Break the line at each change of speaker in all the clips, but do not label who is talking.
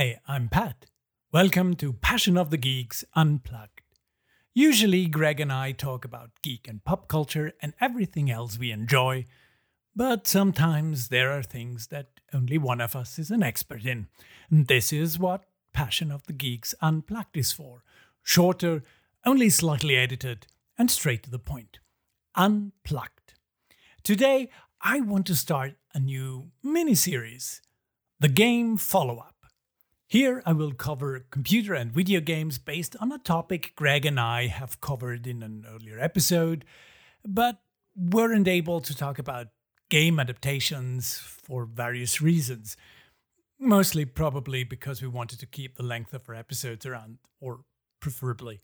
Hi, I'm Pat. Welcome to Passion of the Geeks Unplugged. Usually, Greg and I talk about geek and pop culture and everything else we enjoy, but sometimes there are things that only one of us is an expert in. And this is what Passion of the Geeks Unplugged is for shorter, only slightly edited, and straight to the point. Unplugged. Today, I want to start a new mini series The Game Follow Up. Here I will cover computer and video games based on a topic Greg and I have covered in an earlier episode, but weren't able to talk about game adaptations for various reasons. Mostly probably because we wanted to keep the length of our episodes around, or preferably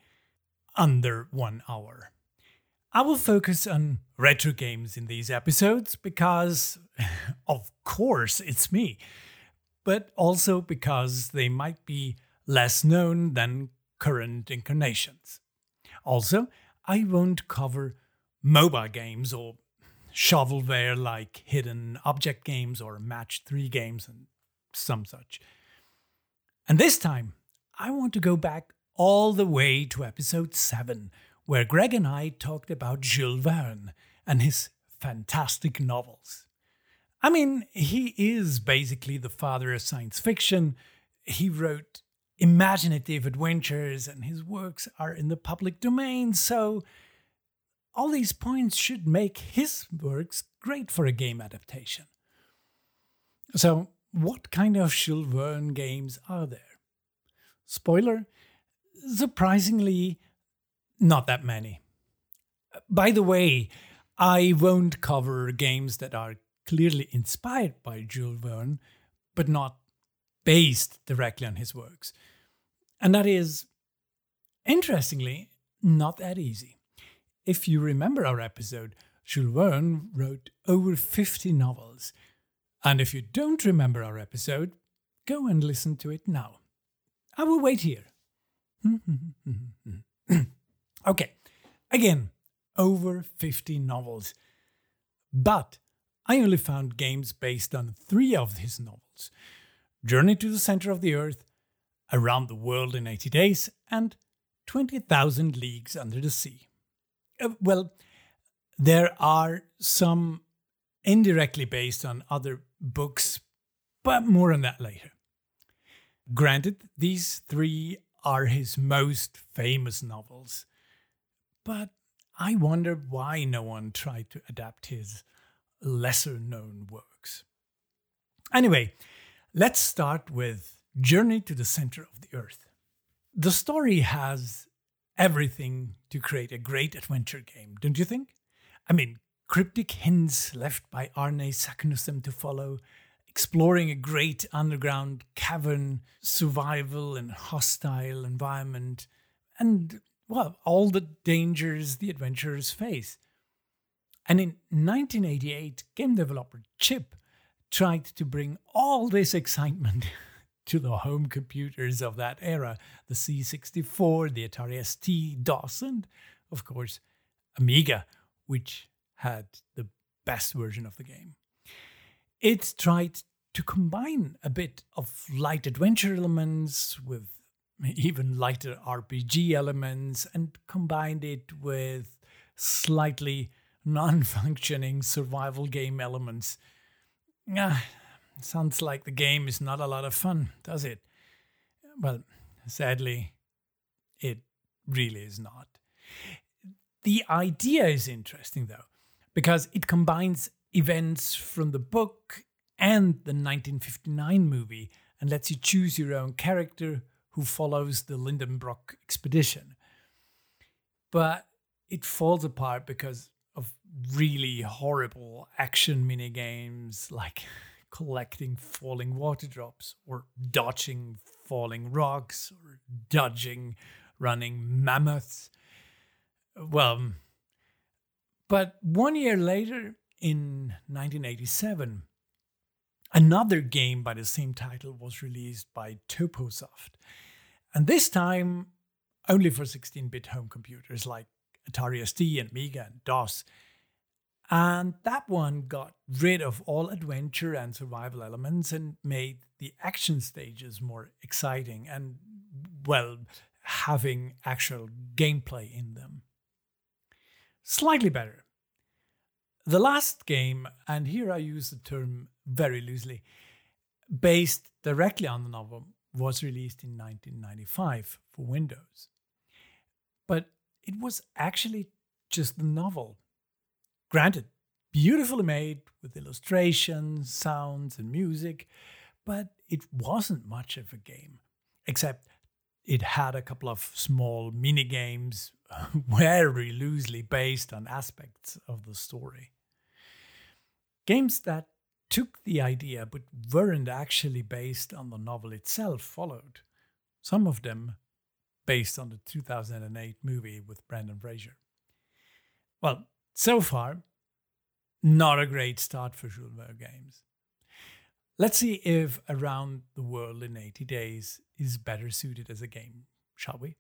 under one hour. I will focus on retro games in these episodes because, of course, it's me but also because they might be less known than current incarnations. Also, I won't cover mobile games or shovelware like hidden object games or match 3 games and some such. And this time, I want to go back all the way to episode 7, where Greg and I talked about Jules Verne and his fantastic novels. I mean, he is basically the father of science fiction. He wrote imaginative adventures, and his works are in the public domain, so all these points should make his works great for a game adaptation. So, what kind of Jules Verne games are there? Spoiler surprisingly, not that many. By the way, I won't cover games that are clearly inspired by Jules Verne, but not based directly on his works. And that is, interestingly, not that easy. If you remember our episode, Jules Verne wrote over 50 novels. And if you don't remember our episode, go and listen to it now. I will wait here. okay, again, over 50 novels. But I only found games based on three of his novels Journey to the Center of the Earth, Around the World in 80 Days, and 20,000 Leagues Under the Sea. Uh, well, there are some indirectly based on other books, but more on that later. Granted, these three are his most famous novels, but I wonder why no one tried to adapt his lesser known works. Anyway, let's start with Journey to the Center of the Earth. The story has everything to create a great adventure game, don't you think? I mean, cryptic hints left by Arne Saknussemm to follow, exploring a great underground cavern, survival in a hostile environment, and, well, all the dangers the adventurers face. And in 1988, game developer Chip tried to bring all this excitement to the home computers of that era the C64, the Atari ST, DOS, and of course, Amiga, which had the best version of the game. It tried to combine a bit of light adventure elements with even lighter RPG elements and combined it with slightly non functioning survival game elements. Ah, Sounds like the game is not a lot of fun, does it? Well, sadly, it really is not. The idea is interesting, though, because it combines events from the book and the 1959 movie and lets you choose your own character who follows the Lindenbrock expedition. But it falls apart because of really horrible action mini games like collecting falling water drops or dodging falling rocks or dodging running mammoths. Well, mm, but one year later, in 1987, Another game by the same title was released by Toposoft, and this time only for 16 bit home computers like Atari ST and Amiga and DOS. And that one got rid of all adventure and survival elements and made the action stages more exciting and, well, having actual gameplay in them. Slightly better. The last game, and here I use the term very loosely, based directly on the novel, was released in 1995 for Windows. But it was actually just the novel. Granted, beautifully made with illustrations, sounds, and music, but it wasn't much of a game, except it had a couple of small mini games very loosely based on aspects of the story. Games that took the idea but weren't actually based on the novel itself followed. Some of them based on the 2008 movie with Brendan Fraser. Well, so far, not a great start for Jules games. Let's see if Around the World in 80 Days is better suited as a game, shall we?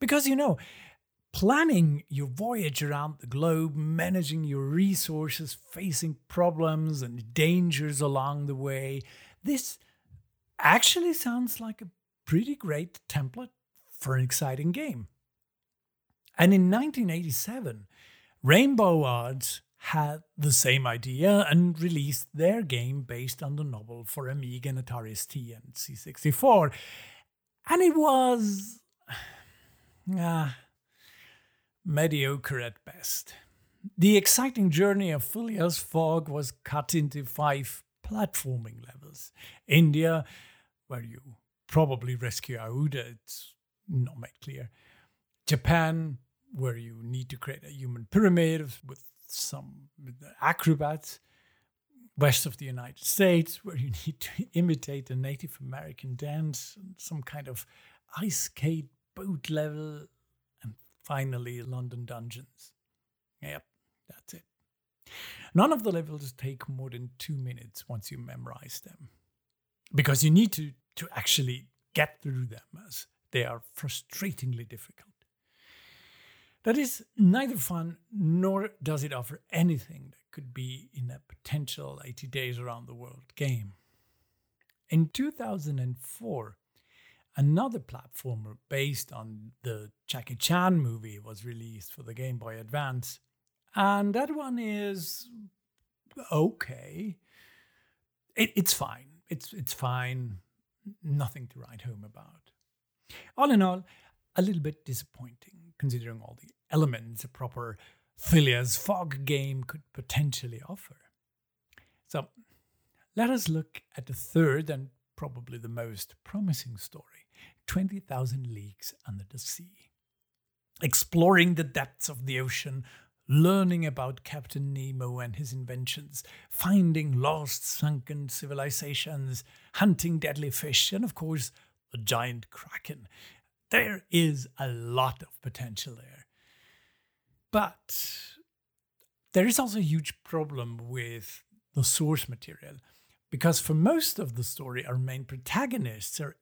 Because you know, planning your voyage around the globe, managing your resources, facing problems and dangers along the way, this actually sounds like a pretty great template for an exciting game. And in 1987, Rainbow Arts had the same idea and released their game based on the novel for Amiga and Atari ST and C64. And it was. Uh, mediocre at best. The exciting journey of Phileas Fogg was cut into five platforming levels. India, where you probably rescue Aouda, it's not made clear. Japan, where you need to create a human pyramid with some acrobats. West of the United States, where you need to imitate a Native American dance, some kind of ice skate boat level, and finally London Dungeons. Yep, that's it. None of the levels take more than two minutes once you memorize them, because you need to to actually get through them as they are frustratingly difficult. That is neither fun nor does it offer anything that could be in a potential 80 Days Around the World game. In 2004, another platformer based on the Jackie Chan movie was released for the Game Boy Advance, and that one is okay. It, it's fine. It's it's fine. Nothing to write home about. All in all, a little bit disappointing, considering all the elements a proper Phileas Fogg game could potentially offer. So, let us look at the third and probably the most promising story 20,000 Leagues Under the Sea. Exploring the depths of the ocean, learning about Captain Nemo and his inventions, finding lost, sunken civilizations, hunting deadly fish, and of course, the giant kraken. There is a lot of potential there. But there is also a huge problem with the source material because for most of the story, our main protagonists are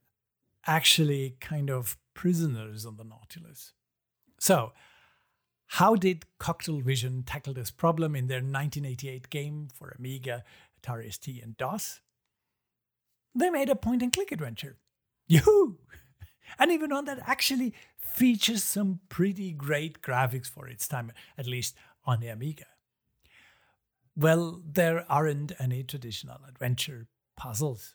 actually kind of prisoners on the Nautilus. So, how did Coktel Vision tackle this problem in their 1988 game for Amiga, Atari ST, and DOS? They made a point and click adventure. Yoo! And even one that actually features some pretty great graphics for its time, at least on the Amiga. Well, there aren't any traditional adventure puzzles.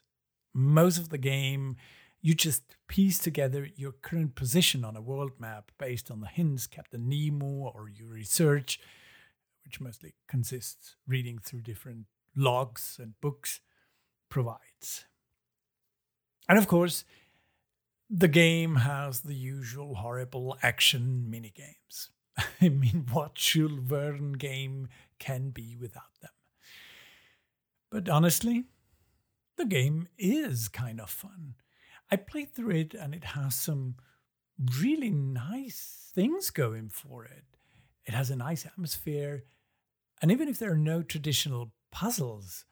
Most of the game, you just piece together your current position on a world map based on the hints Captain Nemo or your research, which mostly consists reading through different logs and books, provides. And of course, the game has the usual horrible action minigames. I mean, what Verne game can be without them? But honestly, the game is kind of fun. I played through it and it has some really nice things going for it. It has a nice atmosphere, and even if there are no traditional puzzles,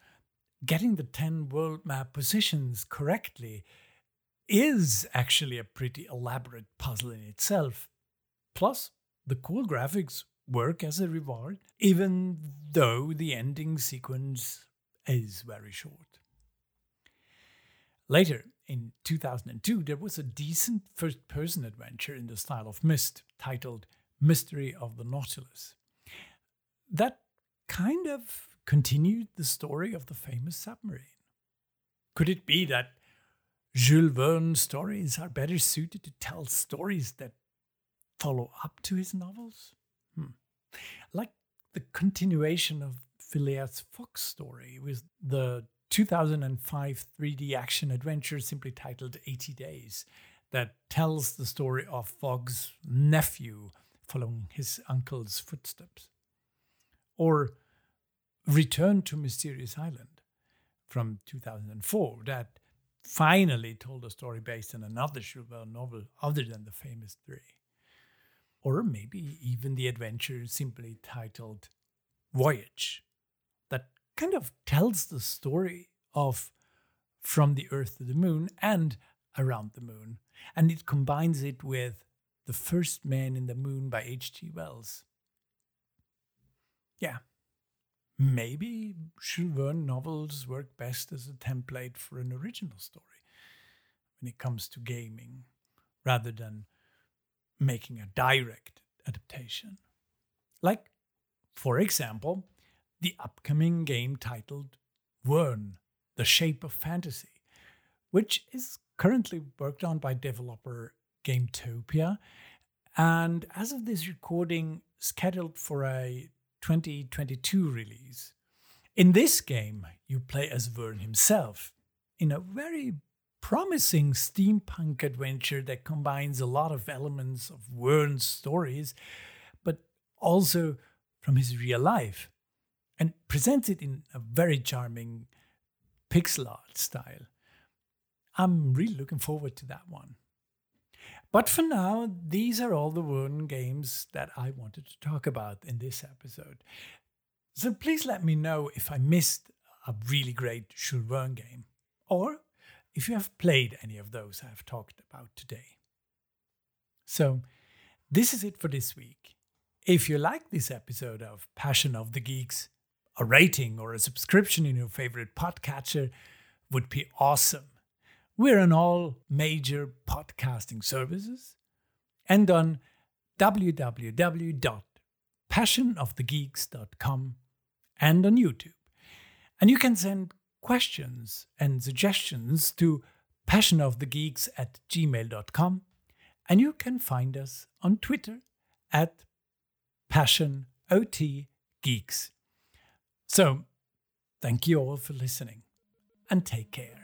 getting the 10 world map positions correctly is actually a pretty elaborate puzzle in itself. Plus, the cool graphics work as a reward, even though the ending sequence is very short. Later, in 2002, there was a decent first person adventure in the style of Myst titled Mystery of the Nautilus. That kind of continued the story of the famous submarine. Could it be that Jules Verne stories are better suited to tell stories that follow up to his novels? Hmm. Like the continuation of Phileas Fogg's story with the 2005 3D action adventure simply titled 80 Days that tells the story of Fogg's nephew following his uncle's footsteps. Or Return to Mysterious Island from 2004 that finally told a story based on another Verne novel other than the famous three. Or maybe even the adventure simply titled Voyage that kind of tells the story of From the Earth to the Moon and Around the Moon. And it combines it with The First Man in the Moon by H.G. Wells. Yeah, maybe Jules Verne novels work best as a template for an original story when it comes to gaming, rather than making a direct adaptation. Like, for example, the upcoming game titled Verne, The Shape of Fantasy, which is currently worked on by developer Gametopia, and as of this recording, scheduled for a 2022 release. In this game, you play as Verne himself in a very promising steampunk adventure that combines a lot of elements of Verne's stories, but also from his real life and presents it in a very charming pixel art style. I'm really looking forward to that one. But for now, these are all the Verne games that I wanted to talk about in this episode. So please let me know if I missed a really great Jules game, or if you have played any of those I've talked about today. So, this is it for this week. If you like this episode of Passion of the Geeks, a rating or a subscription in your favorite podcatcher would be awesome. We're on all major podcasting services and on www.passionofthegeeks.com and on YouTube. And you can send questions and suggestions to passionofthegeeks at gmail.com. And you can find us on Twitter at passionotgeeks. So, thank you all for listening and take care.